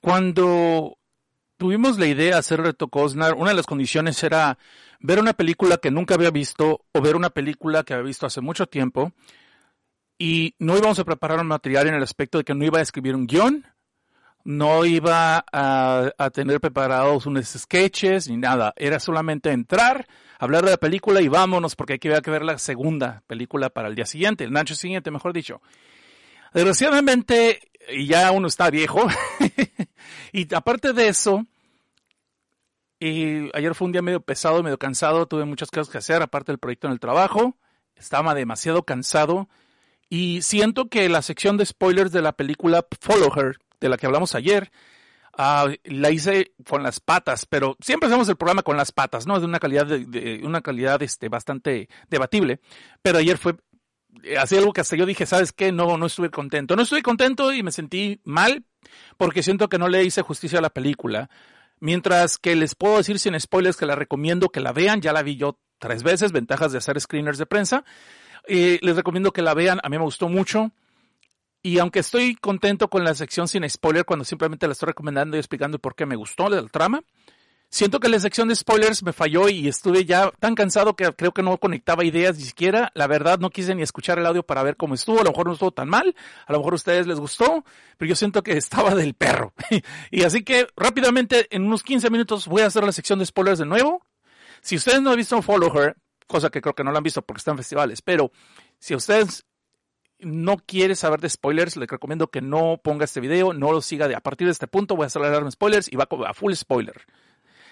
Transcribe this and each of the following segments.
cuando tuvimos la idea de hacer Reto Cosnar, una de las condiciones era ver una película que nunca había visto o ver una película que había visto hace mucho tiempo. Y no íbamos a preparar un material en el aspecto de que no iba a escribir un guion, no iba a, tener preparados unos sketches ni nada. Era solamente entrar, hablar de la película y vámonos porque hay que ver la segunda película para el día siguiente, el noche siguiente, mejor dicho. Desgraciadamente, ya uno está viejo. y aparte de eso, y ayer fue un día medio pesado, medio cansado, tuve muchas cosas que hacer, aparte del proyecto en el trabajo. Estaba demasiado cansado. Y siento que la sección de spoilers de la película Follow Her, de la que hablamos ayer, uh, la hice con las patas, pero siempre hacemos el programa con las patas, ¿no? De una calidad, de, de una calidad este, bastante debatible. Pero ayer fue hacía algo que hasta yo dije, ¿sabes qué? No, no estuve contento. No estuve contento y me sentí mal porque siento que no le hice justicia a la película. Mientras que les puedo decir sin spoilers que la recomiendo que la vean, ya la vi yo tres veces, ventajas de hacer screeners de prensa. Eh, les recomiendo que la vean, a mí me gustó mucho. Y aunque estoy contento con la sección sin spoiler, cuando simplemente la estoy recomendando y explicando por qué me gustó la trama, Siento que la sección de spoilers me falló y estuve ya tan cansado que creo que no conectaba ideas ni siquiera. La verdad no quise ni escuchar el audio para ver cómo estuvo. A lo mejor no estuvo tan mal. A lo mejor a ustedes les gustó. Pero yo siento que estaba del perro. y así que rápidamente en unos 15 minutos voy a hacer la sección de spoilers de nuevo. Si ustedes no han visto Follow Her, cosa que creo que no la han visto porque están festivales, pero si ustedes no quieren saber de spoilers, les recomiendo que no ponga este video, no lo siga de a partir de este punto, voy a hacer la spoilers y va a full spoiler.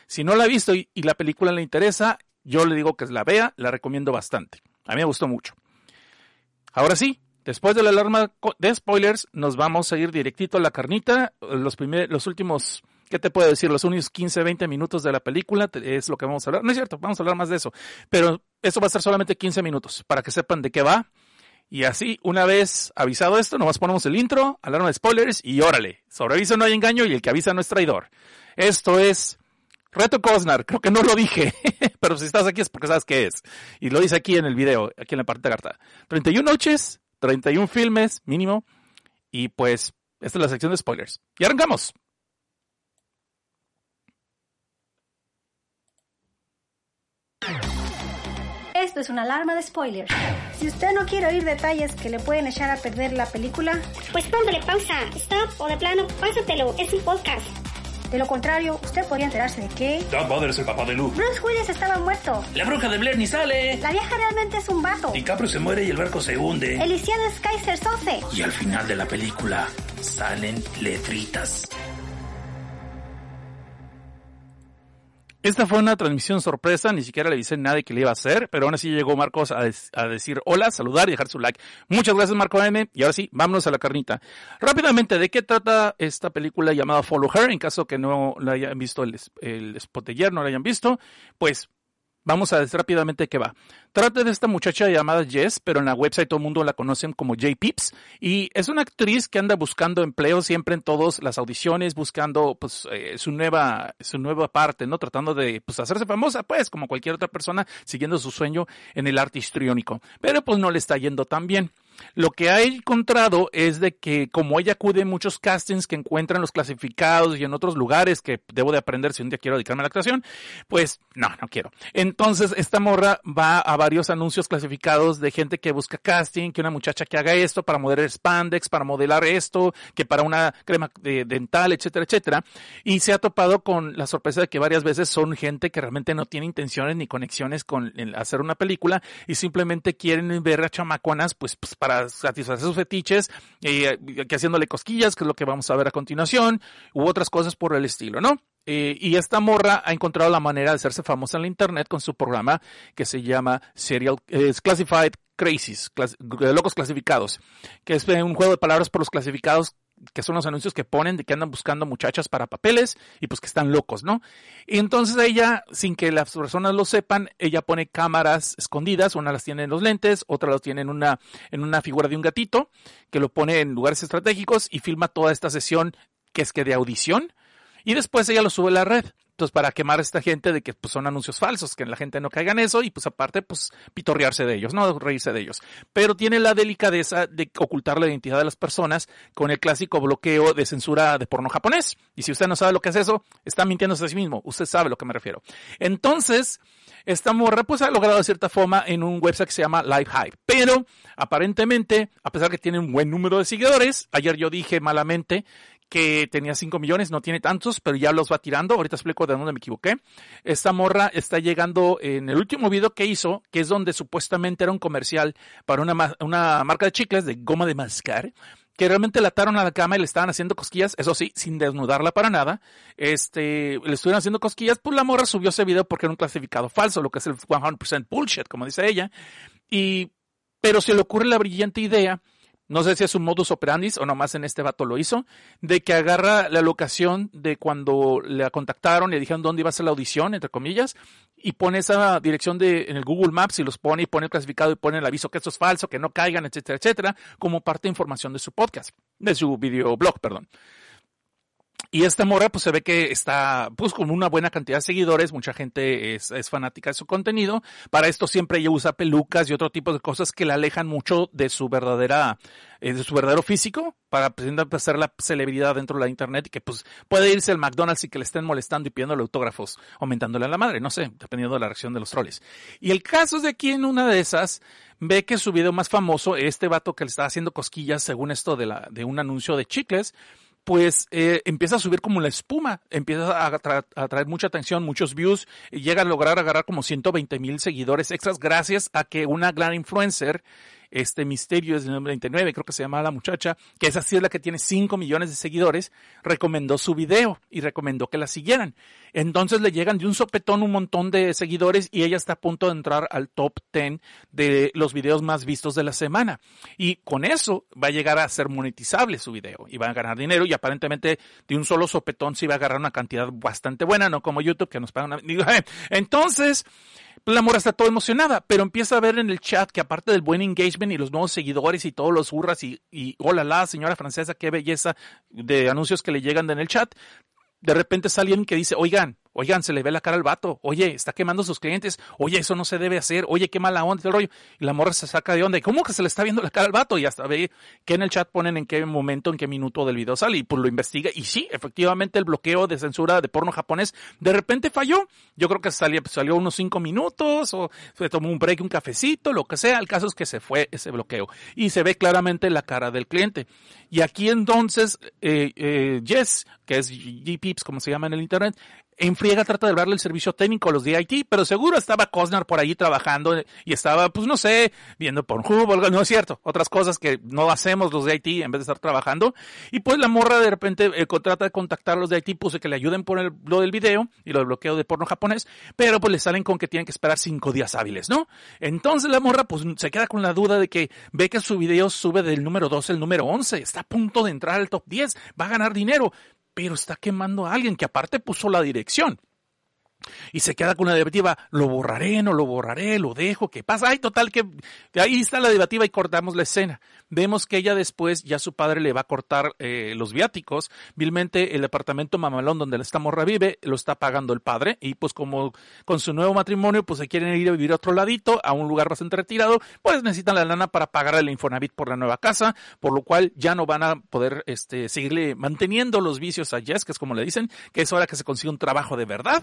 Si no la ha visto y, la película le interesa, yo le digo que la vea, la recomiendo bastante. A mí me gustó mucho. Ahora sí, después de la alarma de spoilers, nos vamos a ir directito a la carnita. Los, primeros, los últimos, ¿qué te puedo decir? Los únicos 15, 20 minutos de la película es lo que vamos a hablar. No es cierto, vamos a hablar más de eso. Pero eso va a ser solamente 15 minutos para que sepan de qué va. Y así, una vez avisado esto, nomás ponemos el intro, alarma de spoilers y órale. Sobre aviso no hay engaño y el que avisa no es traidor. Esto es Reto Cosnar, creo que no lo dije, pero si estás aquí es porque sabes qué es. Y lo dice aquí en el video, aquí en la parte de carta. 31 noches, 31 filmes mínimo. Y pues, esta es la sección de spoilers. Y arrancamos. Esto es una alarma de spoilers. Si usted no quiere oír detalles que le pueden echar a perder la película, pues póngale pausa, stop o de plano, pásatelo, es un podcast. De lo contrario, usted podría enterarse de que... Vader es el papá de Luke. Bruce Willis estaba muerto. La bruja de Blair ni sale. La vieja realmente es un vato. DiCaprio se muere y el barco se hunde. Elysian Kaiser Sose. Y al final de la película salen letritas. Esta fue una transmisión sorpresa, ni siquiera le avisé a nadie que le iba a hacer, pero aún así llegó Marcos a, a, decir hola, saludar y dejar su like. Muchas gracias Marco M. Y ahora sí, vámonos a la carnita. Rápidamente, ¿de qué trata esta película llamada Follow Her? En caso que no la hayan visto el, el spot de ayer, no la hayan visto, pues Vamos a decir rápidamente qué va. Trata de esta muchacha llamada Jess, pero en la website todo el mundo la conocen como J Pips. Y es una actriz que anda buscando empleo siempre en todas las audiciones, buscando pues eh, su nueva, su nueva parte, ¿no? Tratando de pues hacerse famosa, pues, como cualquier otra persona, siguiendo su sueño en el arte histriónico. Pero pues no le está yendo tan bien. Lo que ha encontrado es de que como ella acude en muchos castings que encuentran los clasificados y en otros lugares que debo de aprender si un día quiero dedicarme a la actuación, pues no, no quiero. Entonces esta morra va a varios anuncios clasificados de gente que busca casting, que una muchacha que haga esto para modelar spandex, para modelar esto, que para una crema de dental, etcétera, etcétera. Y se ha topado con la sorpresa de que varias veces son gente que realmente no tiene intenciones ni conexiones con hacer una película y simplemente quieren ver a chamaconas pues, pues para satisfacer sus fetiches, eh, que haciéndole cosquillas, que es lo que vamos a ver a continuación, u otras cosas por el estilo, ¿no? Eh, y esta morra ha encontrado la manera de hacerse famosa en la internet con su programa que se llama Serial Classified Crazies, locos clasificados, que es un juego de palabras por los clasificados que son los anuncios que ponen de que andan buscando muchachas para papeles y pues que están locos, ¿no? Y entonces ella, sin que las personas lo sepan, ella pone cámaras escondidas, una las tiene en los lentes, otra las tiene en una, en una figura de un gatito, que lo pone en lugares estratégicos y filma toda esta sesión que es que de audición, y después ella lo sube a la red. Entonces, para quemar a esta gente de que pues, son anuncios falsos, que la gente no caiga en eso y pues aparte, pues pitorrearse de ellos, no reírse de ellos. Pero tiene la delicadeza de ocultar la identidad de las personas con el clásico bloqueo de censura de porno japonés. Y si usted no sabe lo que es eso, está mintiéndose a sí mismo. Usted sabe a lo que me refiero. Entonces, esta morra pues ha logrado de cierta forma en un website que se llama Live Hype. Pero aparentemente, a pesar que tiene un buen número de seguidores, ayer yo dije malamente que tenía 5 millones, no tiene tantos, pero ya los va tirando. Ahorita explico de dónde me equivoqué. Esta morra está llegando en el último video que hizo, que es donde supuestamente era un comercial para una, una marca de chicles de goma de mascar que realmente la ataron a la cama y le estaban haciendo cosquillas, eso sí, sin desnudarla para nada. Este, le estuvieron haciendo cosquillas, pues la morra subió ese video porque era un clasificado falso, lo que es el 100% bullshit, como dice ella. Y, pero se le ocurre la brillante idea no sé si es un modus operandi o nomás en este vato lo hizo, de que agarra la locación de cuando le contactaron y le dijeron dónde iba a ser la audición, entre comillas, y pone esa dirección de, en el Google Maps y los pone y pone el clasificado y pone el aviso que esto es falso, que no caigan, etcétera, etcétera, como parte de información de su podcast, de su videoblog, perdón. Y esta mora, pues se ve que está, pues con una buena cantidad de seguidores, mucha gente es, es, fanática de su contenido. Para esto siempre ella usa pelucas y otro tipo de cosas que la alejan mucho de su verdadera, eh, de su verdadero físico, para presentar ser la celebridad dentro de la internet y que pues puede irse al McDonald's y que le estén molestando y pidiéndole autógrafos, aumentándole a la madre, no sé, dependiendo de la reacción de los troles. Y el caso es de aquí en una de esas, ve que su video más famoso, este vato que le está haciendo cosquillas según esto de la, de un anuncio de chicles, pues eh, empieza a subir como la espuma, empieza a, a, traer mucha atención, muchos views, y llega a lograr agarrar como 120 mil seguidores extras gracias a que una gran influencer este Misterio es el número 29, creo que se llama la muchacha, que esa sí es la que tiene 5 millones de seguidores, recomendó su video y recomendó que la siguieran. Entonces le llegan de un sopetón un montón de seguidores y ella está a punto de entrar al top 10 de los videos más vistos de la semana. Y con eso va a llegar a ser monetizable su video y va a ganar dinero y aparentemente de un solo sopetón sí va a agarrar una cantidad bastante buena, no como YouTube que nos pagan una... Entonces, la mora está todo emocionada, pero empieza a ver en el chat que aparte del buen engagement y los nuevos seguidores y todos los hurras y, y hola la señora francesa, qué belleza de anuncios que le llegan en el chat, de repente sale alguien que dice, oigan, Oigan, se le ve la cara al vato. Oye, está quemando sus clientes. Oye, eso no se debe hacer. Oye, qué mala onda el rollo. Y la morra se saca de onda. ¿Y cómo que se le está viendo la cara al vato? Y hasta ve que en el chat ponen en qué momento, en qué minuto del video sale. Y pues lo investiga. Y sí, efectivamente el bloqueo de censura de porno japonés de repente falló. Yo creo que salió, salió unos cinco minutos o se tomó un break, un cafecito, lo que sea. El caso es que se fue ese bloqueo. Y se ve claramente la cara del cliente. Y aquí entonces, eh, eh, Jess, que es G-Pips, como se llama en el internet, en friega trata de darle el servicio técnico a los de IT, pero seguro estaba Cosnar por ahí trabajando y estaba, pues no sé, viendo por Pornhub, no es cierto, otras cosas que no hacemos los de IT en vez de estar trabajando. Y pues la morra de repente eh, trata de contactar a los de IT, puse que le ayuden por el, lo del video y lo del bloqueo de porno japonés, pero pues le salen con que tienen que esperar cinco días hábiles, ¿no? Entonces la morra pues se queda con la duda de que ve que su video sube del número 12 al número 11, está a punto de entrar al top 10, va a ganar dinero, pero está quemando a alguien que aparte puso la dirección. Y se queda con una debativa, lo borraré, no lo borraré, lo dejo, ¿qué pasa? Ay, total, que ahí está la debativa y cortamos la escena. Vemos que ella después, ya su padre le va a cortar eh, los viáticos. Vilmente el departamento mamalón donde esta morra vive, lo está pagando el padre. Y pues como con su nuevo matrimonio, pues se quieren ir a vivir a otro ladito, a un lugar bastante retirado, pues necesitan la lana para pagar el Infonavit por la nueva casa, por lo cual ya no van a poder este, seguirle manteniendo los vicios a Jess, que es como le dicen, que es hora que se consiga un trabajo de verdad,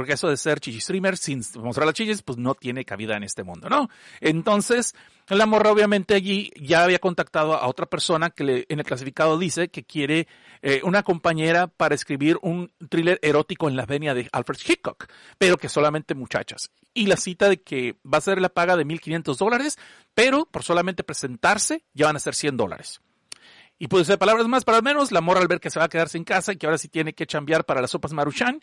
porque eso de ser chichi streamer sin mostrar las chichis, pues no tiene cabida en este mundo, ¿no? Entonces, la morra obviamente allí ya había contactado a otra persona que le, en el clasificado dice que quiere eh, una compañera para escribir un thriller erótico en la venia de Alfred Hitchcock, pero que solamente muchachas. Y la cita de que va a ser la paga de 1.500 dólares, pero por solamente presentarse ya van a ser 100 dólares. Y pues de palabras más, para menos, la morra al ver que se va a quedar sin casa y que ahora sí tiene que chambear para las sopas maruchan,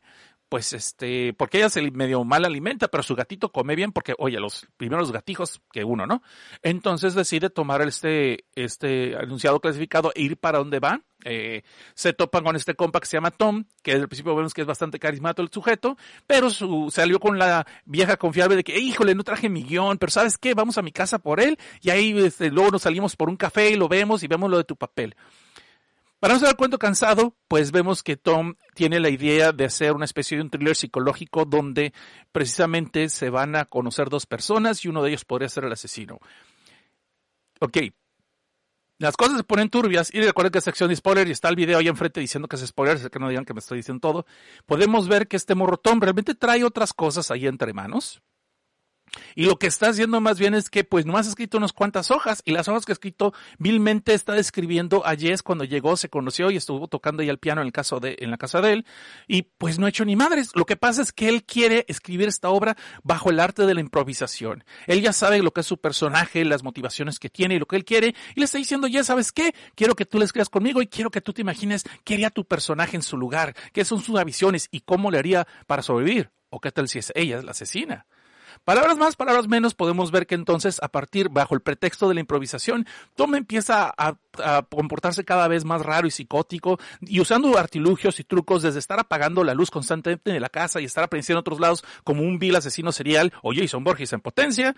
pues este, porque ella se medio mal alimenta, pero su gatito come bien porque, oye, los primeros gatijos que uno, ¿no? Entonces decide tomar este, este anunciado clasificado e ir para donde va. Eh, se topan con este compa que se llama Tom, que el principio vemos que es bastante carismático el sujeto, pero su, salió con la vieja confiable de que, híjole, no traje mi guion, pero ¿sabes qué? Vamos a mi casa por él y ahí este, luego nos salimos por un café y lo vemos y vemos lo de tu papel. Para no el cuento cansado, pues vemos que Tom tiene la idea de hacer una especie de un thriller psicológico donde precisamente se van a conocer dos personas y uno de ellos podría ser el asesino. Ok. Las cosas se ponen turbias y recuerden que es sección de spoiler y está el video ahí enfrente diciendo que es spoiler, que no digan que me estoy diciendo todo. Podemos ver que este morro Tom realmente trae otras cosas ahí entre manos. Y lo que está haciendo más bien es que pues no has escrito unas cuantas hojas y las hojas que ha escrito vilmente está describiendo a Jess cuando llegó, se conoció y estuvo tocando ya el piano en la casa de él y pues no ha hecho ni madres. Lo que pasa es que él quiere escribir esta obra bajo el arte de la improvisación. Él ya sabe lo que es su personaje, las motivaciones que tiene y lo que él quiere y le está diciendo, ya sabes qué, quiero que tú le escribas conmigo y quiero que tú te imagines qué haría tu personaje en su lugar, qué son sus visiones y cómo le haría para sobrevivir. O qué tal si es ella, la asesina. Palabras más, palabras menos, podemos ver que entonces, a partir, bajo el pretexto de la improvisación, Tom empieza a, comportarse cada vez más raro y psicótico y usando artilugios y trucos desde estar apagando la luz constantemente de la casa y estar apareciendo en otros lados como un vil asesino serial o Jason Borges en potencia.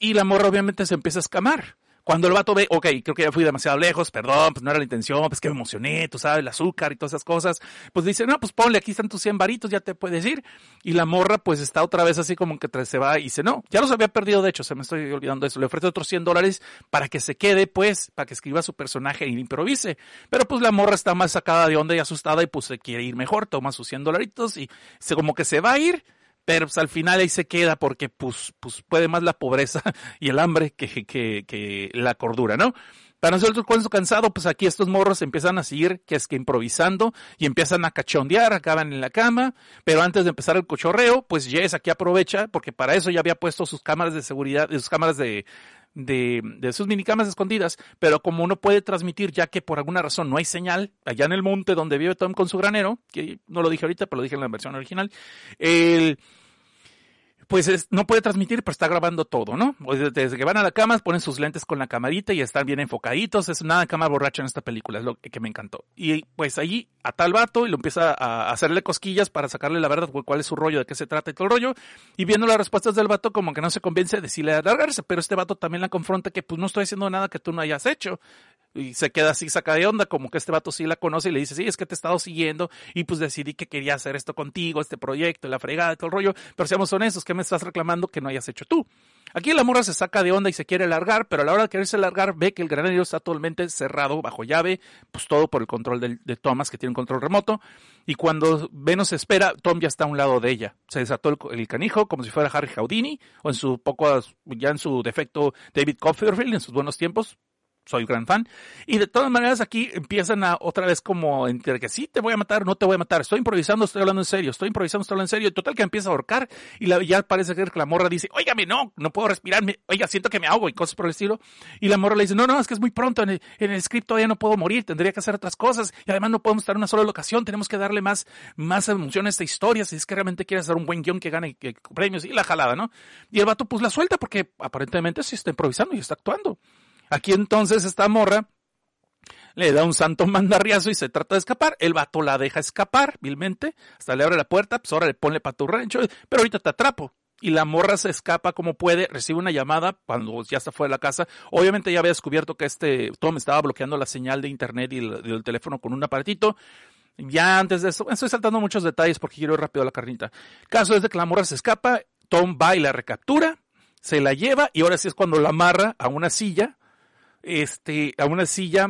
Y la morra obviamente se empieza a escamar. Cuando el vato ve, ok, creo que ya fui demasiado lejos, perdón, pues no era la intención, pues que me emocioné, tú sabes, el azúcar y todas esas cosas, pues dice, no, pues ponle, aquí están tus 100 varitos, ya te puedes ir. Y la morra pues está otra vez así como que se va y dice, no, ya los había perdido, de hecho, se me estoy olvidando de eso, le ofrece otros 100 dólares para que se quede, pues, para que escriba su personaje y improvise. Pero pues la morra está más sacada de onda y asustada y pues se quiere ir mejor, toma sus 100 dolaritos y se como que se va a ir pero pues, al final ahí se queda porque pues, pues puede más la pobreza y el hambre que, que, que la cordura, ¿no? Para nosotros, cuando cansado, pues aquí estos morros empiezan a seguir, que es que improvisando, y empiezan a cachondear, acaban en la cama, pero antes de empezar el cochorreo, pues Jess aquí aprovecha, porque para eso ya había puesto sus cámaras de seguridad, sus cámaras de, de, de sus minicamas escondidas, pero como uno puede transmitir, ya que por alguna razón no hay señal, allá en el monte donde vive Tom con su granero, que no lo dije ahorita, pero lo dije en la versión original, el pues no puede transmitir, pero está grabando todo, ¿no? Desde que van a la cama, ponen sus lentes con la camarita y están bien enfocaditos. Es nada cama borracha en esta película, es lo que me encantó. Y pues allí a tal vato y lo empieza a hacerle cosquillas para sacarle la verdad, cuál es su rollo, de qué se trata y todo el rollo. Y viendo las respuestas del vato, como que no se convence de decirle alargarse, pero este vato también la confronta que pues no estoy haciendo nada que tú no hayas hecho y se queda así saca de onda, como que este vato sí la conoce y le dice, sí, es que te he estado siguiendo y pues decidí que quería hacer esto contigo, este proyecto, la fregada, todo el rollo, pero seamos honestos, ¿qué me estás reclamando que no hayas hecho tú? Aquí la morra se saca de onda y se quiere largar, pero a la hora de quererse largar ve que el granero está totalmente cerrado bajo llave, pues todo por el control de, Thomas, que tiene un control remoto, y cuando menos espera, Tom ya está a un lado de ella. Se desató el, canijo como si fuera Harry Houdini, o en su poco, ya en su defecto David Copperfield en sus buenos tiempos, soy gran fan. Y de todas maneras aquí empiezan a otra vez como entre que sí te voy a matar, no te voy a matar, estoy improvisando, estoy hablando en serio, estoy improvisando, estoy hablando en serio. Y total que empieza a ahorcar y la, ya parece que la morra dice, óigame, no, no puedo respirar, oiga, siento que me ahogo y cosas por el estilo. Y la morra le dice, no, no, es que es muy pronto, en el, en el script todavía no puedo morir, tendría que hacer otras cosas y además no podemos estar en una sola locación, tenemos que darle más, más emoción a esta historia si es que realmente quieres hacer un buen guion que gane premios y la jalada, ¿no? Y el vato pues la suelta porque aparentemente sí está improvisando y está actuando. Aquí entonces esta morra le da un santo mandarriazo y se trata de escapar. El vato la deja escapar, vilmente. Hasta le abre la puerta, pues ahora le pone para tu rancho, pero ahorita te atrapo. Y la morra se escapa como puede, recibe una llamada cuando ya está fuera de la casa. Obviamente ya había descubierto que este Tom estaba bloqueando la señal de internet y el, teléfono con un aparatito. Ya antes de eso, estoy saltando muchos detalles porque quiero ir rápido a la carnita. Caso es de que la morra se escapa, Tom va y la recaptura, se la lleva y ahora sí es cuando la amarra a una silla este, a una silla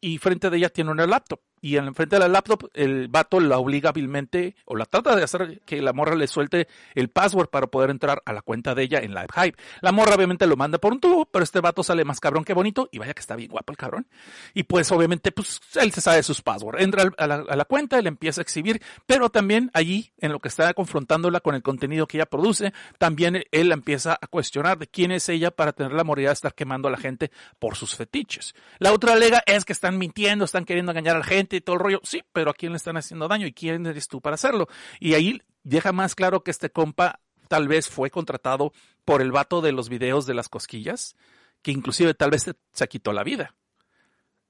y frente de ella tiene una laptop. Y en frente de la laptop el vato la obliga hábilmente o la trata de hacer que la morra le suelte el password para poder entrar a la cuenta de ella en Live Hype. La morra obviamente lo manda por un tubo, pero este vato sale más cabrón que bonito y vaya que está bien guapo el cabrón. Y pues obviamente pues él se sabe sus passwords. Entra a la, a la cuenta, le empieza a exhibir, pero también allí en lo que está confrontándola con el contenido que ella produce, también él la empieza a cuestionar de quién es ella para tener la moralidad de estar quemando a la gente por sus fetiches. La otra alega es que están mintiendo, están queriendo engañar a la gente y todo el rollo. Sí, pero ¿a quién le están haciendo daño? ¿Y quién eres tú para hacerlo? Y ahí deja más claro que este compa tal vez fue contratado por el vato de los videos de las cosquillas, que inclusive tal vez se, quitó la vida.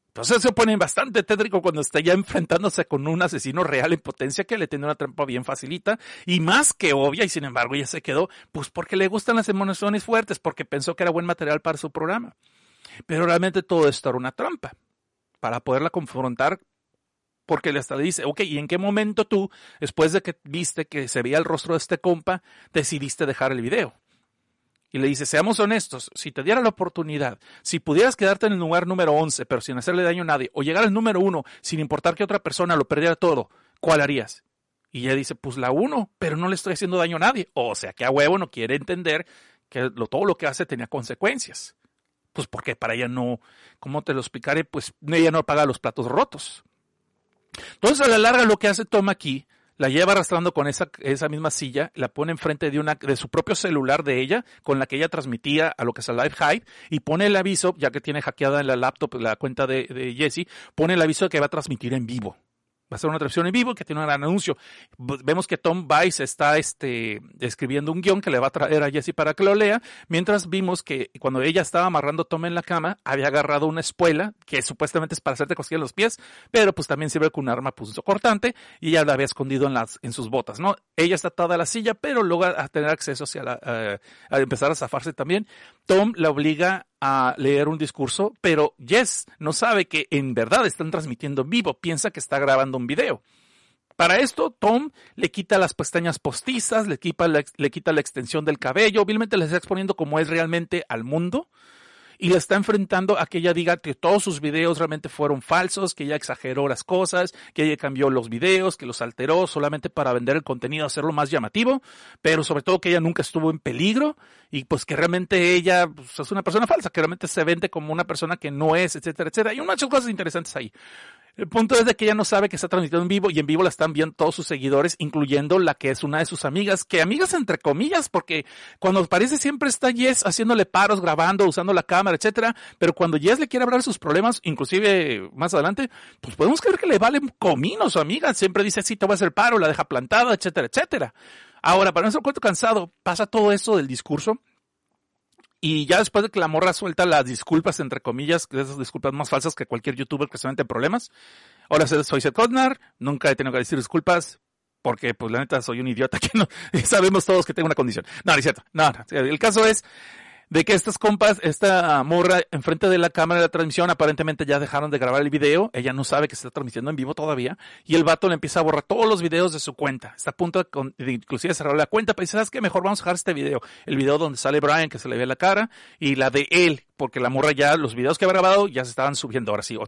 Entonces se pone bastante tétrico cuando está ya enfrentándose con un asesino real en potencia que le tiene una trampa bien facilita y más que obvia y sin embargo ya se quedó, pues porque le gustan las emociones fuertes, porque pensó que era buen material para su programa. Pero realmente todo esto era una trampa para poderla confrontar porque le hasta le dice, ok, ¿y en qué momento tú, después de que viste que se veía el rostro de este compa, decidiste dejar el video? Y le dice, seamos honestos, si te diera la oportunidad, si pudieras quedarte en el lugar número 11, pero sin hacerle daño a nadie, o llegar al número 1 sin importar que otra persona lo perdiera todo, ¿cuál harías? Y ella dice, pues la 1, pero no le estoy haciendo daño a nadie. O sea, que a huevo no quiere entender que lo, todo lo que hace tenía consecuencias. Pues porque para ella no, ¿cómo te lo explicaré? Pues ella no paga los platos rotos. Entonces a la larga lo que hace Tom aquí la lleva arrastrando con esa, esa misma silla, la pone enfrente de una, de su propio celular de ella, con la que ella transmitía a lo que es el Live Hype, y pone el aviso, ya que tiene hackeada en la laptop la cuenta de, de Jesse, pone el aviso de que va a transmitir en vivo. Va a ser una transmisión en vivo que tiene un gran anuncio. Vemos que Tom Vice está este, escribiendo un guion que le va a traer a Jesse para que lo lea, mientras vimos que cuando ella estaba amarrando a Tom en la cama, había agarrado una espuela, que supuestamente es para hacerte cosquillas los pies, pero pues también sirve con un arma punzo cortante, y ella la había escondido en, las, en sus botas, ¿no? Ella está atada a la silla, pero logra a tener acceso hacia la, a, a empezar a zafarse también. Tom la obliga a leer un discurso, pero Jess no sabe que en verdad están transmitiendo en vivo, piensa que está grabando un video. Para esto, Tom le quita las pestañas postizas, le quita la, le quita la extensión del cabello, obviamente le está exponiendo como es realmente al mundo y le está enfrentando a que ella diga que todos sus videos realmente fueron falsos, que ella exageró las cosas, que ella cambió los videos, que los alteró solamente para vender el contenido, hacerlo más llamativo, pero sobre todo que ella nunca estuvo en peligro y pues que realmente ella pues, es una persona falsa, que realmente se vende como una persona que no es, etcétera, etcétera. Y muchas cosas interesantes ahí. El punto es de que ella no sabe que está transmitiendo en vivo y en vivo la están viendo todos sus seguidores, incluyendo la que es una de sus amigas, que amigas entre comillas, porque cuando parece siempre está Jess haciéndole paros, grabando, usando la cámara, etcétera, pero cuando Jess le quiere hablar de sus problemas, inclusive más adelante, pues podemos creer que le vale comino a su amiga, siempre dice sí, te voy a hacer paro, la deja plantada, etcétera, etcétera. Ahora, para nuestro cuento cansado, pasa todo eso del discurso, y ya después de que la morra suelta las disculpas, entre comillas, esas disculpas más falsas que cualquier youtuber que se mete en problemas. Ahora soy Seth Kotnar, nunca he tenido que decir disculpas, porque pues la neta soy un idiota que no, sabemos todos que tengo una condición. No, no es cierto. No, no. El caso es de que estas compas, esta morra enfrente de la cámara de la transmisión, aparentemente ya dejaron de grabar el video, ella no sabe que se está transmitiendo en vivo todavía, y el vato le empieza a borrar todos los videos de su cuenta. Está a punto de, con, de inclusive cerrar la cuenta, pero dice, ¿sabes qué? Mejor vamos a dejar este video. El video donde sale Brian, que se le ve la cara, y la de él, porque la morra ya, los videos que ha grabado ya se estaban subiendo ahora sí,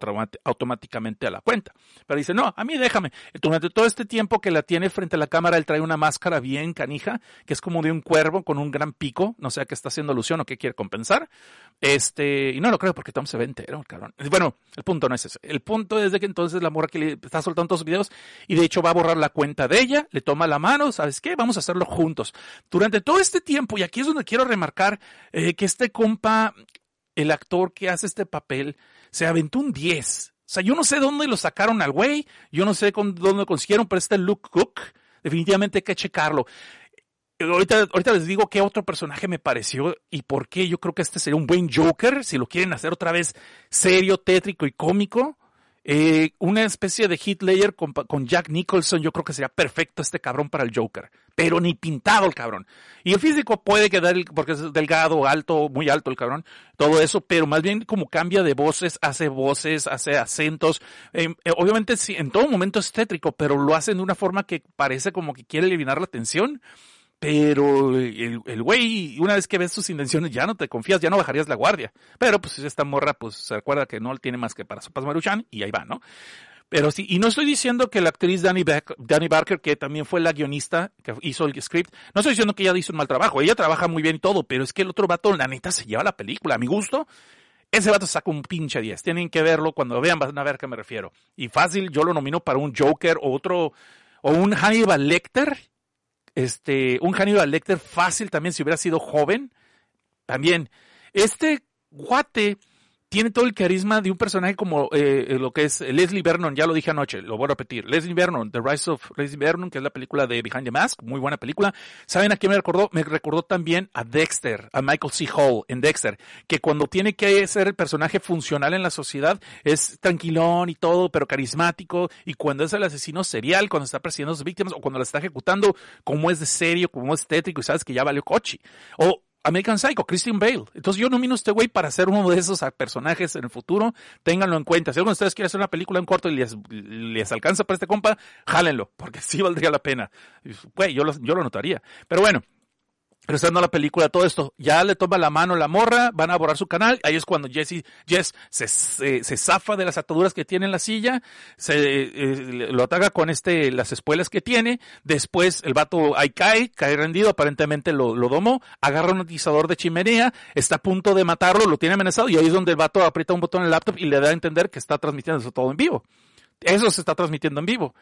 automáticamente a la cuenta. Pero dice, no, a mí déjame. Durante todo este tiempo que la tiene frente a la cámara, él trae una máscara bien canija, que es como de un cuervo con un gran pico, no sé a qué está haciendo alusión o qué quiere compensar. Este, y no lo creo porque Tom se ve entero, cabrón. Bueno, el punto no es ese. El punto es de que entonces la morra que le está soltando todos los videos y de hecho va a borrar la cuenta de ella, le toma la mano, ¿sabes qué? Vamos a hacerlo juntos. Durante todo este tiempo, y aquí es donde quiero remarcar eh, que este compa el actor que hace este papel se aventó un 10. O sea, yo no sé dónde lo sacaron al güey, yo no sé con, dónde lo consiguieron, pero este Luke Cook, definitivamente hay que checarlo. Ahorita, ahorita les digo qué otro personaje me pareció y por qué yo creo que este sería un buen Joker, si lo quieren hacer otra vez serio, tétrico y cómico. Eh, una especie de Hitler con, con, Jack Nicholson, yo creo que sería perfecto este cabrón para el Joker. Pero ni pintado el cabrón. Y el físico puede quedar, porque es delgado, alto, muy alto el cabrón, todo eso, pero más bien como cambia de voces, hace voces, hace acentos. Eh, eh, obviamente sí, en todo momento es tétrico, pero lo hace de una forma que parece como que quiere eliminar la tensión. Pero el, el güey, una vez que ves sus intenciones, ya no te confías, ya no bajarías la guardia. Pero pues esta morra, pues se acuerda que no tiene más que para sopas maruchan y ahí va, ¿no? Pero sí, y no estoy diciendo que la actriz Danny, Danny Barker, que también fue la guionista que hizo el script, no estoy diciendo que ella hizo un mal trabajo, ella trabaja muy bien y todo, pero es que el otro vato, la neta, se lleva la película. A mi gusto, ese vato saca un pinche 10. Tienen que verlo, cuando vean van a ver a qué me refiero. Y fácil, yo lo nomino para un Joker o otro, o un Hannibal Lecter. Este, un Hannibal Lecter fácil también si hubiera sido joven. También, este guate tiene todo el carisma de un personaje como eh, lo que es Leslie Vernon, ya lo dije anoche, lo voy a repetir. Leslie Vernon, The Rise of Leslie Vernon, que es la película de Behind the Mask, muy buena película. ¿Saben a quién me recordó? Me recordó también a Dexter, a Michael C. Hall en Dexter, que cuando tiene que ser el personaje funcional en la sociedad es tranquilón y todo, pero carismático, y cuando es el asesino serial, cuando está persiguiendo a sus víctimas, o cuando las está ejecutando, como es de serio, como es tétrico, y sabes que ya valió coche. O American Psycho, Christian Bale. Entonces yo nomino a este güey para ser uno de esos personajes en el futuro. Ténganlo en cuenta. Si alguno de ustedes quiere hacer una película en corto y les, alcanza para este compa, jálenlo, porque sí valdría la pena. Güey, yo lo notaría. Pero bueno, Regresando a la película, todo esto, ya le toma la mano la morra, van a borrar su canal, ahí es cuando Jesse, Jess se, se, zafa de las ataduras que tiene en la silla, se eh, lo ataca con este, las espuelas que tiene, después el vato ahí cae, cae rendido, aparentemente lo, lo domó, agarra un atizador de chimenea, está a punto de matarlo, lo tiene amenazado, y ahí es donde el vato aprieta un botón en el laptop y le da a entender que está transmitiendo eso todo en vivo. Eso se está transmitiendo en vivo.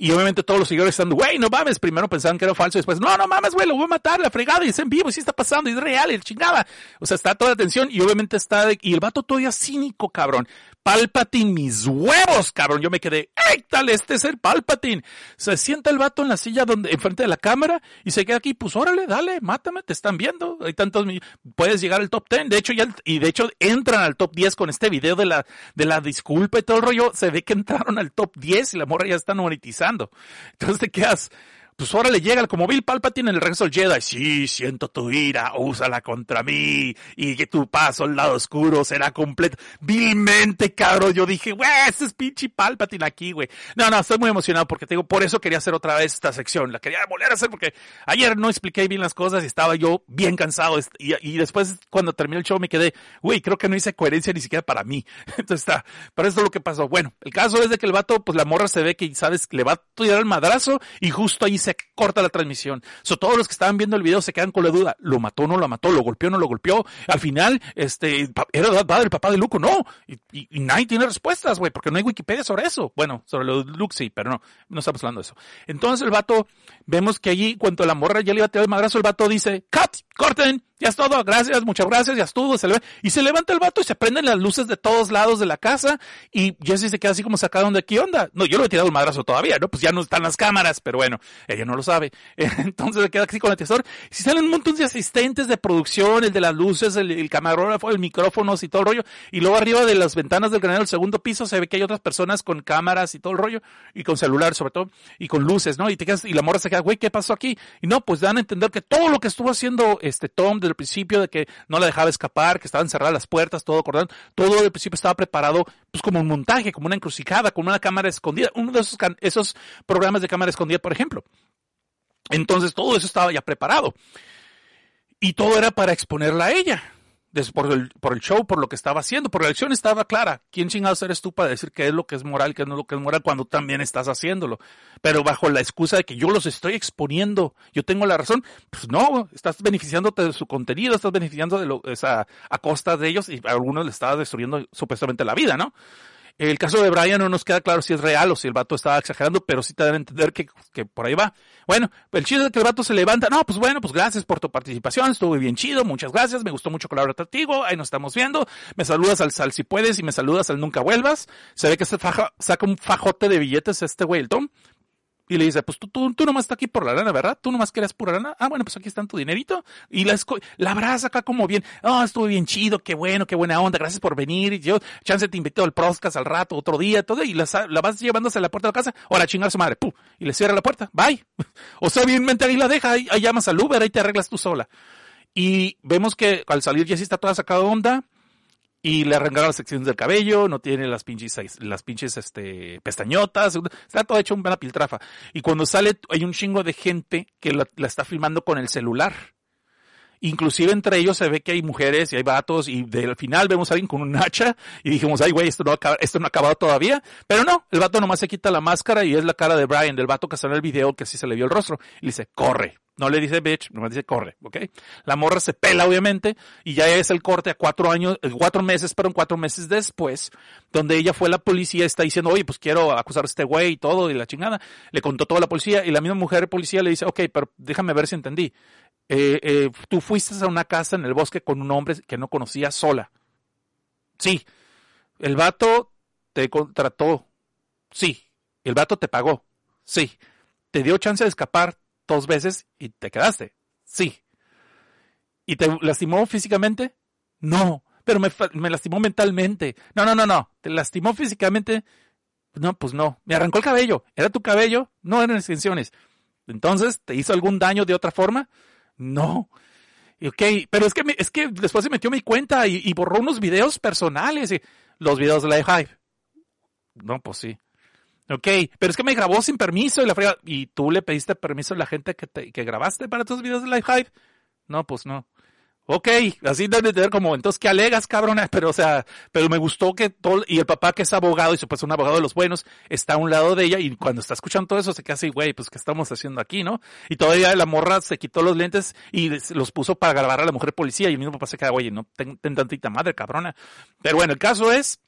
Y obviamente todos los seguidores están, güey, no mames. Primero pensaban que era falso después, no, no mames, güey, lo voy a matar, la fregada, y es en vivo, y sí está pasando, y es real, y chingada. O sea, está toda la atención y obviamente está, de, y el vato todavía cínico, cabrón. Palpatine, mis huevos, cabrón. Yo me quedé, ¡ay, tal! Este es el Palpatine. Se sienta el vato en la silla donde, enfrente de la cámara y se queda aquí, pues órale, dale, mátame, te están viendo. Hay tantos, puedes llegar al top 10. De hecho, ya, y de hecho entran al top 10 con este video de la, de la disculpa y todo el rollo. Se ve que entraron al top 10 y la morra ya está monetizando. Entonces te quedas, pues ahora le llega como Bill Palpatine en el regreso del Jedi. Sí, siento tu ira, úsala contra mí y que tu paso al lado oscuro será completo. Vilmente, cabrón. Yo dije, güey, este es pinche Palpatine aquí, güey. No, no, estoy muy emocionado porque te digo, por eso quería hacer otra vez esta sección. La quería volver a hacer porque ayer no expliqué bien las cosas y estaba yo bien cansado. Y, y después, cuando terminé el show, me quedé, güey, creo que no hice coherencia ni siquiera para mí. Entonces está, pero esto es lo que pasó. Bueno, el caso es de que el vato, pues la morra se ve que, sabes, le va a tirar el madrazo y justo ahí se corta la transmisión. So, todos los que estaban viendo el video se quedan con la duda, ¿lo mató o no lo mató? ¿Lo golpeó o no lo golpeó? Al final, este, era el papá de Luke, no. Y, y, nadie tiene respuestas, güey, porque no hay Wikipedia sobre eso. Bueno, sobre lo de Luke sí, pero no, no estamos hablando de eso. Entonces el vato, vemos que allí, cuando la morra ya le iba a tirar el madrazo, el vato dice, cut, corten, ya es todo, gracias, muchas gracias, ya estuvo, se le y se levanta el vato y se prenden las luces de todos lados de la casa y Jesse se queda así como sacado de aquí onda. No, yo le he tirado el madrazo todavía, ¿no? Pues ya no están las cámaras, pero bueno, ella no lo sabe. Entonces se queda así con el tesoro. Si salen un montón de asistentes de producción, el de las luces, el, camarógrafo, el micrófonos y todo el rollo, y luego arriba de las ventanas del granero del segundo piso se ve que hay otras personas con cámaras y todo el rollo, y con celular sobre todo, y con luces, ¿no? Y te quedas, y la morra se queda, güey, ¿qué pasó aquí? Y no, pues dan a entender que todo lo que estuvo haciendo este Tom desde el principio de que no la dejaba escapar, que estaban cerradas las puertas, todo acordado, todo desde el principio estaba preparado pues como un montaje, como una encrucijada, como una cámara escondida, uno de esos, esos programas de cámara escondida, por ejemplo. Entonces todo eso estaba ya preparado. Y todo era para exponerla a ella. Por el, show, por lo que estaba haciendo, por la elección estaba clara. ¿Quién chingados eres tú para decir qué es lo que es moral, qué no es lo que es moral cuando también estás haciéndolo? Pero bajo la excusa de que yo los estoy exponiendo, yo tengo la razón, pues no, estás beneficiándote de su contenido, estás beneficiando de lo, a costa de ellos y a algunos le estás destruyendo supuestamente la vida, ¿no? El caso de Brian no nos queda claro si es real o si el vato estaba exagerando, pero sí te dan a entender que, que por ahí va. Bueno, el chido es que el vato se levanta. No, pues bueno, pues gracias por tu participación, estuvo bien chido, muchas gracias, me gustó mucho colaborar contigo, ahí nos estamos viendo. Me saludas al, al si puedes y me saludas al nunca vuelvas. Se ve que se faja, saca un fajote de billetes este güey, el Tom. Y le dice, pues tú, tú, tú nomás estás aquí por la lana, ¿verdad? Tú nomás querías pura lana. Ah, bueno, pues aquí está tu dinerito. Y la, la abraza acá como bien. Oh, estuvo bien chido, qué bueno, qué buena onda, gracias por venir. Y yo, chance te invito al podcast al rato, otro día, todo. Y la, vas llevándose a la puerta de la casa. Ahora, chingar a su madre. ¡Pum! Y le cierra la puerta. Bye. o sea, bien mente ahí la deja. Ahí, ahí llamas al Uber, ahí te arreglas tú sola. Y vemos que al salir Jessie está toda sacada onda y le arrancaron las secciones del cabello, no tiene las pinches, las pinches, este, pestañotas, está todo hecho una piltrafa. Y cuando sale, hay un chingo de gente que la, está filmando con el celular. Inclusive entre ellos se ve que hay mujeres y hay vatos y del final vemos a alguien con un hacha y dijimos, ay güey, esto no, acaba, esto no ha acabado todavía. Pero no, el vato nomás se quita la máscara y es la cara de Brian, del vato que sale en el video que sí se le vio el rostro. Y le dice, corre. No le dice bitch, nomás dice corre, ¿ok? La morra se pela, obviamente, y ya es el corte a cuatro años, eh, cuatro meses, perdón, cuatro meses después, donde ella fue a la policía, está diciendo, oye, pues quiero acusar a este güey y todo, y la chingada. Le contó toda la policía, y la misma mujer policía le dice, ok, pero déjame ver si entendí. Eh, eh, tú fuiste a una casa en el bosque con un hombre que no conocía sola. Sí. El vato te contrató. Sí. El vato te pagó. Sí. Te dio chance de escapar dos veces y te quedaste. Sí. ¿Y te lastimó físicamente? No. Pero me, lastimó mentalmente. No, no, no, no. ¿Te lastimó físicamente? No, pues no. Me arrancó el cabello. ¿Era tu cabello? No eran extensiones. Entonces, ¿te hizo algún daño de otra forma? No. Ok, pero es que, es que después se metió mi cuenta y, borró unos videos personales. Los videos de Life Hive. No, pues sí. Ok, pero es que me grabó sin permiso y la frega. ¿Y tú le pediste permiso a la gente que, te, que grabaste para tus videos de Life Hive? No, pues no. Ok, así debe tener como, entonces, ¿qué alegas, cabrona? Pero, o sea, pero me gustó que todo, y el papá que es abogado, y supuesto un abogado de los buenos, está a un lado de ella, y cuando está escuchando todo eso, se queda así, güey, pues, ¿qué estamos haciendo aquí, no? Y todavía la morra se quitó los lentes y los puso para grabar a la mujer policía, y el mismo papá se queda, güey, no, ten, ten tantita madre, cabrona. Pero bueno, el caso es,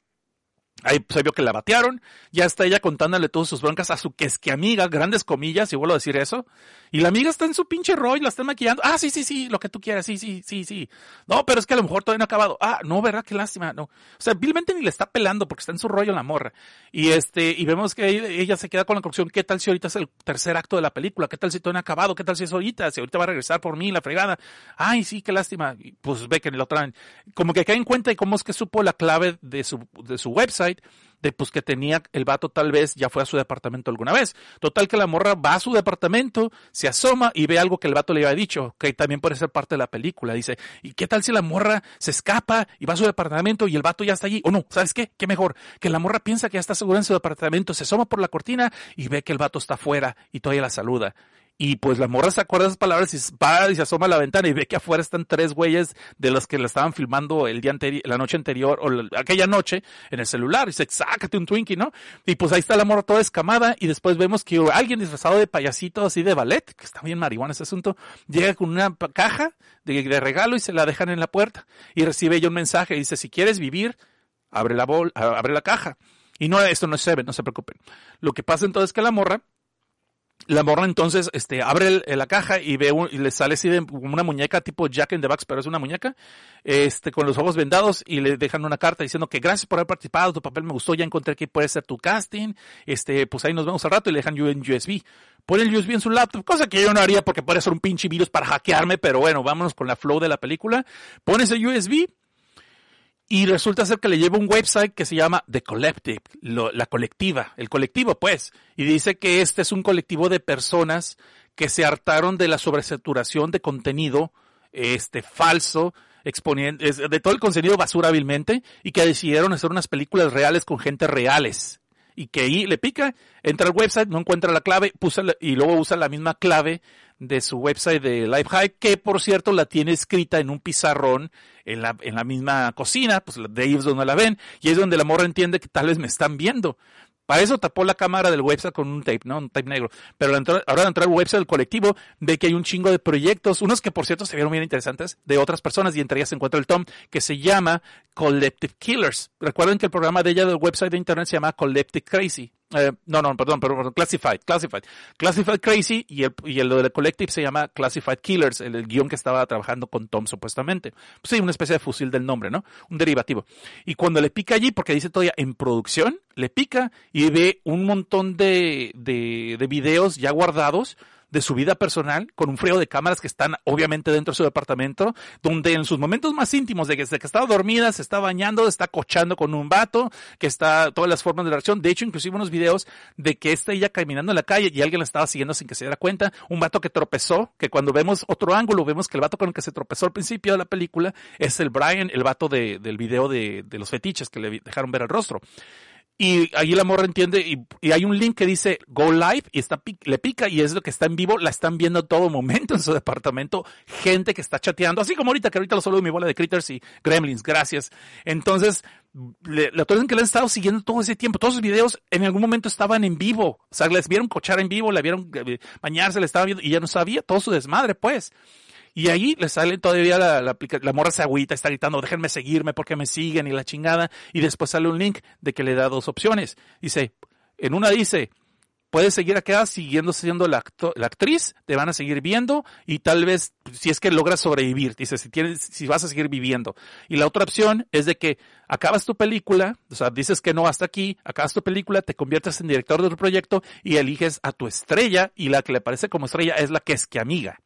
Ahí se vio que la batearon, ya está ella contándole todas sus broncas a su que es que amiga, grandes comillas, y vuelvo a decir eso. Y la amiga está en su pinche rollo, la están maquillando. Ah, sí, sí, sí, lo que tú quieras, sí, sí, sí, sí. No, pero es que a lo mejor todavía no ha acabado. Ah, no, ¿verdad? Qué lástima, no. O sea, vilmente ni le está pelando porque está en su rollo la morra. Y este, y vemos que ella se queda con la conclusión, ¿qué tal si ahorita es el tercer acto de la película? ¿Qué tal si todavía no ha acabado? ¿Qué tal si es ahorita? Si ahorita va a regresar por mí, la fregada. Ay, sí, qué lástima. Y pues ve que lo traen. Como que cae en cuenta y cómo es que supo la clave de su, de su website de pues que tenía el vato tal vez ya fue a su departamento alguna vez. Total que la morra va a su departamento, se asoma y ve algo que el vato le había dicho, que también puede ser parte de la película. Dice, ¿y qué tal si la morra se escapa y va a su departamento y el vato ya está allí? O no, ¿sabes qué? Qué mejor, que la morra piensa que ya está segura en su departamento, se asoma por la cortina y ve que el vato está afuera y todavía la saluda. Y pues la morra se acuerda de esas palabras y va y se asoma a la ventana y ve que afuera están tres güeyes de los que la estaban filmando el día anterior, la noche anterior o la, aquella noche en el celular. Y dice, sácate un Twinkie, ¿no? Y pues ahí está la morra toda escamada y después vemos que alguien disfrazado de payasito así de ballet, que está bien marihuana ese asunto, llega con una caja de, de regalo y se la dejan en la puerta. Y recibe ella un mensaje y dice, si quieres vivir, abre la bol, abre la caja. Y no, esto no es Seven, no se preocupen. Lo que pasa entonces es que la morra la morra entonces este, abre la caja y ve un, y le sale así de una muñeca tipo Jack in the Box, pero es una muñeca, este, con los ojos vendados y le dejan una carta diciendo que gracias por haber participado, tu papel me gustó, ya encontré que puede ser tu casting, este, pues ahí nos vemos al rato y le dejan un USB. Pone el USB en su laptop, cosa que yo no haría porque puede ser un pinche virus para hackearme, pero bueno, vámonos con la flow de la película. Pones el USB, y resulta ser que le lleva un website que se llama The Collective, lo, la colectiva, el colectivo pues. Y dice que este es un colectivo de personas que se hartaron de la sobresaturación de contenido, este, falso, exponiendo, de todo el contenido basura hábilmente, y que decidieron hacer unas películas reales con gente reales. Y que ahí le pica, entra al website, no encuentra la clave, puso y luego usa la misma clave de su website de Lifehack, que por cierto la tiene escrita en un pizarrón en la, en la misma cocina, pues de ahí es donde la ven, y es donde la morra entiende que tal vez me están viendo. Para eso tapó la cámara del website con un tape, ¿no? Un tape negro. Pero ahora de entrar al website del colectivo, ve que hay un chingo de proyectos, unos que por cierto se vieron bien interesantes, de otras personas, y entre ellas se encuentra el Tom, que se llama Collective Killers. Recuerden que el programa de ella del website de internet se llama Collective Crazy. Eh, no, no, perdón, perdón, Classified, Classified. Classified Crazy y el, y el de Collective se llama Classified Killers, el, el, guion que estaba trabajando con Tom supuestamente. Pues sí, una especie de fusil del nombre, ¿no? Un derivativo. Y cuando le pica allí, porque dice todavía en producción, le pica y ve un montón de, de, de videos ya guardados de su vida personal, con un frío de cámaras que están obviamente dentro de su departamento, donde en sus momentos más íntimos, de que, desde que estaba dormida, se está bañando, está cochando con un vato, que está todas las formas de reacción. De hecho, inclusive unos videos de que está ella caminando en la calle y alguien la estaba siguiendo sin que se diera cuenta. Un vato que tropezó, que cuando vemos otro ángulo, vemos que el vato con el que se tropezó al principio de la película es el Brian, el vato de, del video de, de los fetiches que le dejaron ver el rostro. Y ahí la morra entiende y, y hay un link que dice Go Live y está, le pica y es lo que está en vivo, la están viendo todo momento en su departamento, gente que está chateando, así como ahorita, que ahorita lo saludo mi bola de critters y gremlins, gracias. Entonces, le, le que le han estado siguiendo todo ese tiempo, todos sus videos en algún momento estaban en vivo, o sea, les vieron cochar en vivo, le vieron eh, bañarse, le estaban viendo y ya no sabía todo su desmadre, pues. Y ahí le sale todavía la, la, morra se agüita, está gritando, déjenme seguirme porque me siguen y la chingada. Y después sale un link de que le da dos opciones. Dice, en una dice, puedes seguir acá siguiendo siendo la, la actriz, te van a seguir viendo y tal vez si es que logras sobrevivir, dice, si tienes, si vas a seguir viviendo. Y la otra opción es de que acabas tu película, o sea, dices que no hasta aquí, acabas tu película, te conviertes en director del proyecto y eliges a tu estrella y la que le parece como estrella es la que es que amiga.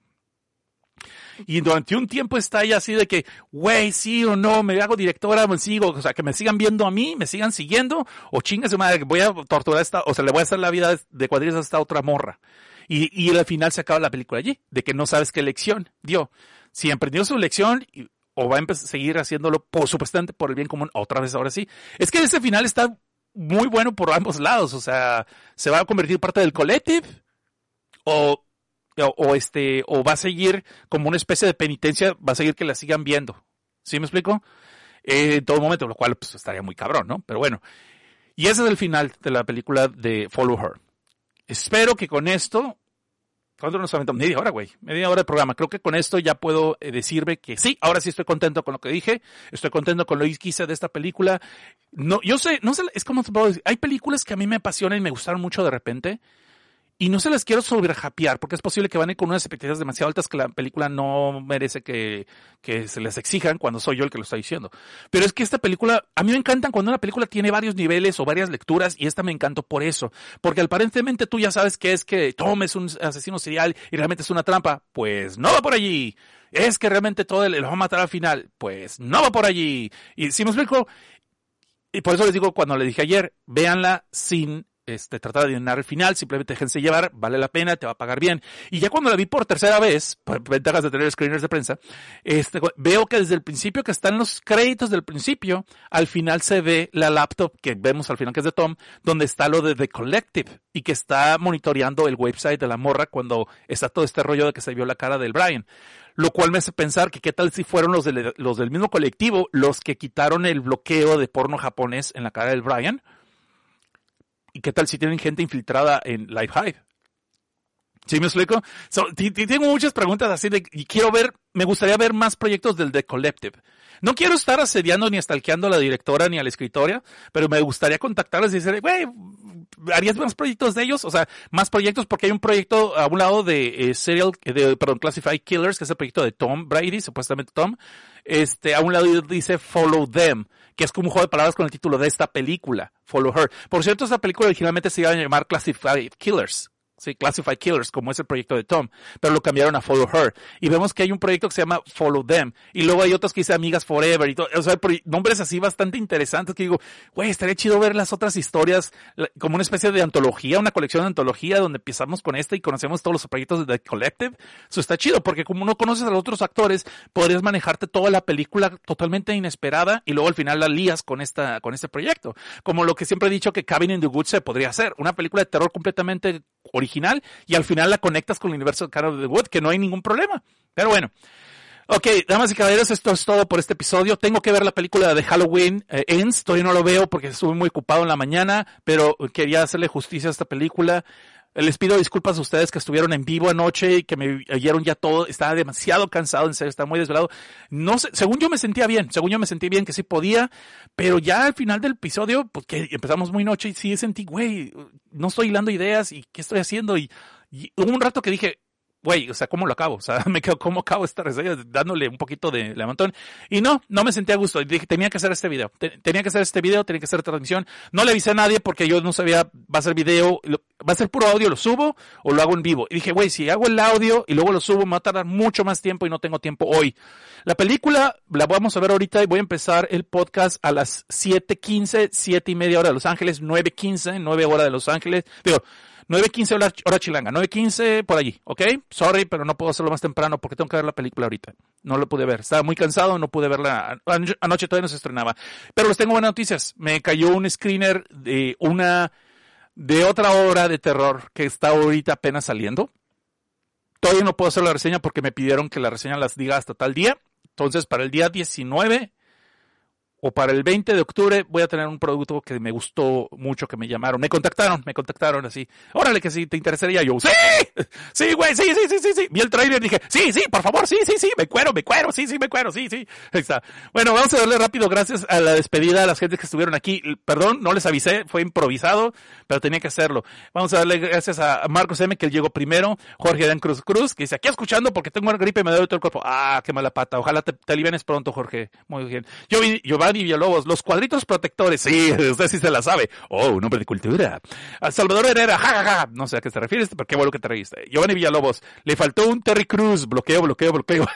Y durante un tiempo está ella así de que, güey, sí o no, me hago directora, me sigo, o sea, que me sigan viendo a mí, me sigan siguiendo, o chinga su madre, voy a torturar esta, o sea, le voy a hacer la vida de cuadrillas a esta otra morra. Y, y al final se acaba la película allí, de que no sabes qué lección dio. Si emprendió su lección, o va a seguir haciéndolo, por supuestamente, por el bien común, otra vez ahora sí. Es que ese final está muy bueno por ambos lados, o sea, se va a convertir parte del collective, o o, este o va a seguir como una especie de penitencia, va a seguir que la sigan viendo. ¿Sí me explico? Eh, en todo momento, lo cual pues, estaría muy cabrón, ¿no? Pero bueno. Y ese es el final de la película de Follow Her. Espero que con esto, ¿cuánto nos aventamos? Media hora, güey. Media hora de programa. Creo que con esto ya puedo eh, decirme que sí, ahora sí estoy contento con lo que dije. Estoy contento con lo que hice de esta película. No, yo sé, no sé, es como te puedo decir. Hay películas que a mí me apasionan y me gustaron mucho de repente. Y no se las quiero sobrejapear, porque es posible que van con unas expectativas demasiado altas que la película no merece que, que se les exijan cuando soy yo el que lo está diciendo. Pero es que esta película, a mí me encantan cuando una película tiene varios niveles o varias lecturas, y esta me encantó por eso. Porque aparentemente tú ya sabes que es que Tom es un asesino serial y realmente es una trampa. Pues no va por allí. Es que realmente todo el, lo va a matar al final. Pues no va por allí. Y si me explico, y por eso les digo cuando le dije ayer, véanla sin este, tratar de adivinar el final, simplemente déjense llevar, vale la pena, te va a pagar bien. Y ya cuando la vi por tercera vez, por ventajas de tener screeners de prensa, este, veo que desde el principio que están los créditos del principio, al final se ve la laptop que vemos al final que es de Tom, donde está lo de The Collective y que está monitoreando el website de la morra cuando está todo este rollo de que se vio la cara del Brian. Lo cual me hace pensar que qué tal si fueron los, del- los del mismo colectivo los que quitaron el bloqueo de porno japonés en la cara del Brian. ¿Y qué tal si tienen gente infiltrada en Live Hive? ¿Sí me explico? Tengo muchas preguntas así de, y quiero ver, me gustaría ver más proyectos del The Collective. No quiero estar asediando ni stalkeando a la directora ni a la escritora, pero me gustaría contactarles y decir, güey, ¿harías más proyectos de ellos? O sea, más proyectos porque hay un proyecto a un lado de eh, Serial, de, perdón, Classified Killers, que es el proyecto de Tom Brady, supuestamente Tom. Este, a un lado dice Follow Them, que es como un juego de palabras con el título de esta película, Follow Her. Por cierto, esta película originalmente se iba a llamar Classified Killers. Sí, Classified Killers, como es el proyecto de Tom, pero lo cambiaron a Follow Her. Y vemos que hay un proyecto que se llama Follow Them. Y luego hay otros que dice Amigas Forever y todo. O sea, nombres así bastante interesantes que digo, güey, estaría chido ver las otras historias como una especie de antología, una colección de antología donde empezamos con esta y conocemos todos los proyectos de The Collective. Eso está chido porque como no conoces a los otros actores, podrías manejarte toda la película totalmente inesperada y luego al final la lías con esta, con este proyecto. Como lo que siempre he dicho que Cabin in the Woods se podría hacer. Una película de terror completamente original y al final la conectas con el universo de in the Woods, que no hay ningún problema. Pero bueno. Ok, damas y caballeros, esto es todo por este episodio. Tengo que ver la película de Halloween eh, Ends. Todavía no lo veo porque estuve muy ocupado en la mañana, pero quería hacerle justicia a esta película. Les pido disculpas a ustedes que estuvieron en vivo anoche y que me oyeron ya todo. Estaba demasiado cansado, en serio, estaba muy desvelado. No sé, según yo me sentía bien, según yo me sentí bien que sí podía, pero ya al final del episodio, pues que empezamos muy noche y sí sentí, güey, no estoy hilando ideas y qué estoy haciendo y, y hubo un rato que dije, güey, o sea, ¿cómo lo acabo? O sea, me quedo, ¿cómo acabo esta reseña? Dándole un poquito de levantón. Y no, no me sentí a gusto. Dije, tenía que hacer este video. Te- tenía que hacer este video, tenía que hacer transmisión. No le avisé a nadie porque yo no sabía, va a ser video, va a ser puro audio, lo subo o lo hago en vivo. Y dije, güey, si hago el audio y luego lo subo, me va a tardar mucho más tiempo y no tengo tiempo hoy. La película la vamos a ver ahorita y voy a empezar el podcast a las 7.15, 7 y media hora de Los Ángeles, 9.15, 9 hora de Los Ángeles. Digo, 9.15 hora, chilanga, 9.15 por allí, ¿ok? Sorry, pero no puedo hacerlo más temprano porque tengo que ver la película ahorita. No lo pude ver, estaba muy cansado, no pude verla. Anoche, anoche todavía no se estrenaba. Pero les tengo buenas noticias. Me cayó un screener de una, de otra obra de terror que está ahorita apenas saliendo. Todavía no puedo hacer la reseña porque me pidieron que la reseña las diga hasta tal día. Entonces, para el día 19 o para el 20 de octubre voy a tener un producto que me gustó mucho, que me llamaron, me contactaron, me contactaron así, órale que si te interesaría, yo, sí, sí, güey, sí, sí, sí, sí, sí, vi el trailer y dije, sí, sí, por favor, sí, sí, sí, me cuero, me cuero, sí, sí, me cuero, sí, sí, ahí está. Bueno, vamos a darle rápido gracias a la despedida a las gentes que estuvieron aquí, perdón, no les avisé, fue improvisado, pero tenía que hacerlo. Vamos a darle gracias a Marcos M, que él llegó primero, Jorge Dan Cruz Cruz, que dice, aquí escuchando porque tengo una gripe y me duele todo el cuerpo. Ah, qué mala pata, ojalá te, te alivianes pronto, Jorge. Muy bien. Yo, Giovanni Villalobos, los cuadritos protectores, sí, usted sí se la sabe. Oh, un hombre de cultura. Salvador Herrera, jajaja, no sé a qué te refieres, pero qué bueno que te reíste. Giovanni Villalobos, le faltó un Terry Cruz, bloqueo, bloqueo, bloqueo.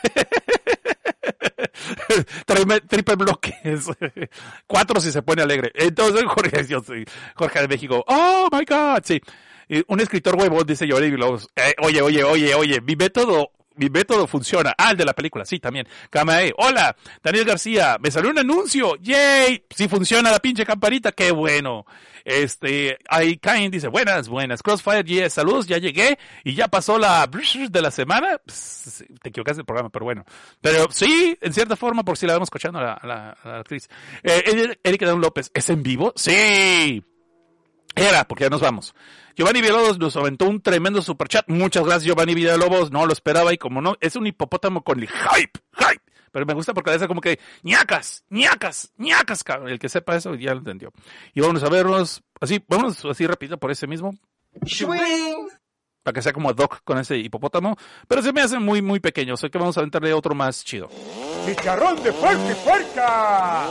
triple bloques. Cuatro si se pone alegre. Entonces, Jorge, yo soy Jorge de México. Oh my God. Sí. Un escritor huevón dice Giovanni Villalobos. Eh, oye, oye, oye, oye, mi método mi método funciona. Ah, el de la película, sí, también. Kamae, hola, Daniel García, me salió un anuncio, yay, sí funciona la pinche campanita, qué bueno. Este, ahí Kain dice, buenas, buenas, Crossfire, yes, saludos, ya llegué y ya pasó la de la semana. Pss, te equivocaste del programa, pero bueno. Pero sí, en cierta forma, por si la vemos escuchando a la, la, la actriz. Eh, Erika López, ¿es en vivo? Sí. Era, porque ya nos vamos. Giovanni Villalobos nos aventó un tremendo superchat. Muchas gracias, Giovanni Villalobos. No lo esperaba y como no, es un hipopótamo con el hype, hype. Pero me gusta porque a veces como que ñacas, ñacas, ñacas, cabrón. El que sepa eso ya lo entendió. Y vamos a vernos así, vamos así rápido por ese mismo. Para que sea como Doc con ese hipopótamo. Pero se me hace muy, muy pequeño. Sé que vamos a aventarle otro más chido. ¡Chicharrón de fuerte, fuerza!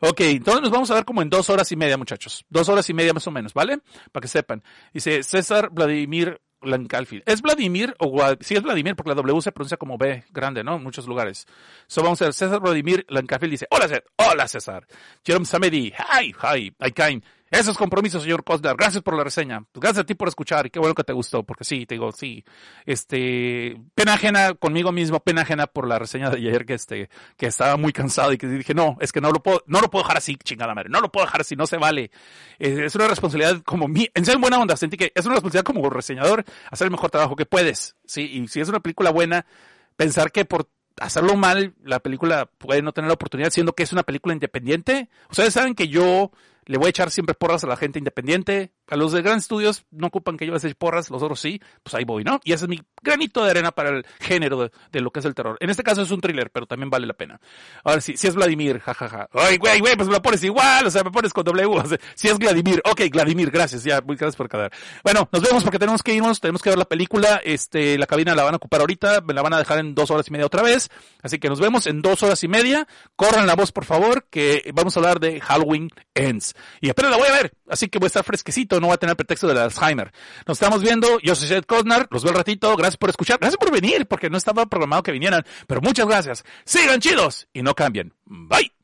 Ok, entonces nos vamos a ver como en dos horas y media, muchachos. Dos horas y media más o menos, ¿vale? Para que sepan. Dice César Vladimir Lancalfield. ¿Es Vladimir o sí es Vladimir porque la W se pronuncia como B grande, ¿no? En muchos lugares. So vamos a ver, César Vladimir Lancalfield dice, hola César, hola César. Jerome Samedi, hi, hi, I kind. Esos compromisos, señor Cosner. Gracias por la reseña. Gracias a ti por escuchar y qué bueno que te gustó, porque sí, te digo, sí. Este, pena ajena conmigo mismo, pena ajena por la reseña de ayer que este, que estaba muy cansado y que dije, no, es que no lo puedo, no lo puedo dejar así, chingada madre. No lo puedo dejar así, no se vale. Es una responsabilidad como mi, en ser buena onda, sentí que es una responsabilidad como reseñador hacer el mejor trabajo que puedes. Sí, y si es una película buena, pensar que por hacerlo mal, la película puede no tener la oportunidad, siendo que es una película independiente. Ustedes saben que yo le voy a echar siempre porras a la gente independiente. A los de grandes estudios no ocupan que yo les eche porras, los otros sí, pues ahí voy, ¿no? Y ese es mi granito de arena para el género de, de, lo que es el terror. En este caso es un thriller, pero también vale la pena. Ahora sí, si es Vladimir, jajaja. Ay, güey, güey, pues me lo pones igual, o sea, me pones con W. O si es Vladimir, ok, Vladimir, gracias, ya, muy gracias por quedar. Bueno, nos vemos porque tenemos que irnos, tenemos que ver la película, este, la cabina la van a ocupar ahorita, me la van a dejar en dos horas y media otra vez, así que nos vemos en dos horas y media. Corran la voz, por favor, que vamos a hablar de Halloween Ends. Y apenas la voy a ver, así que voy a estar fresquecito, no voy a tener pretexto del Alzheimer. Nos estamos viendo, yo soy Seth Cosnar, los veo al ratito, gracias por escuchar, gracias por venir, porque no estaba programado que vinieran, pero muchas gracias. Sigan chidos y no cambien. Bye.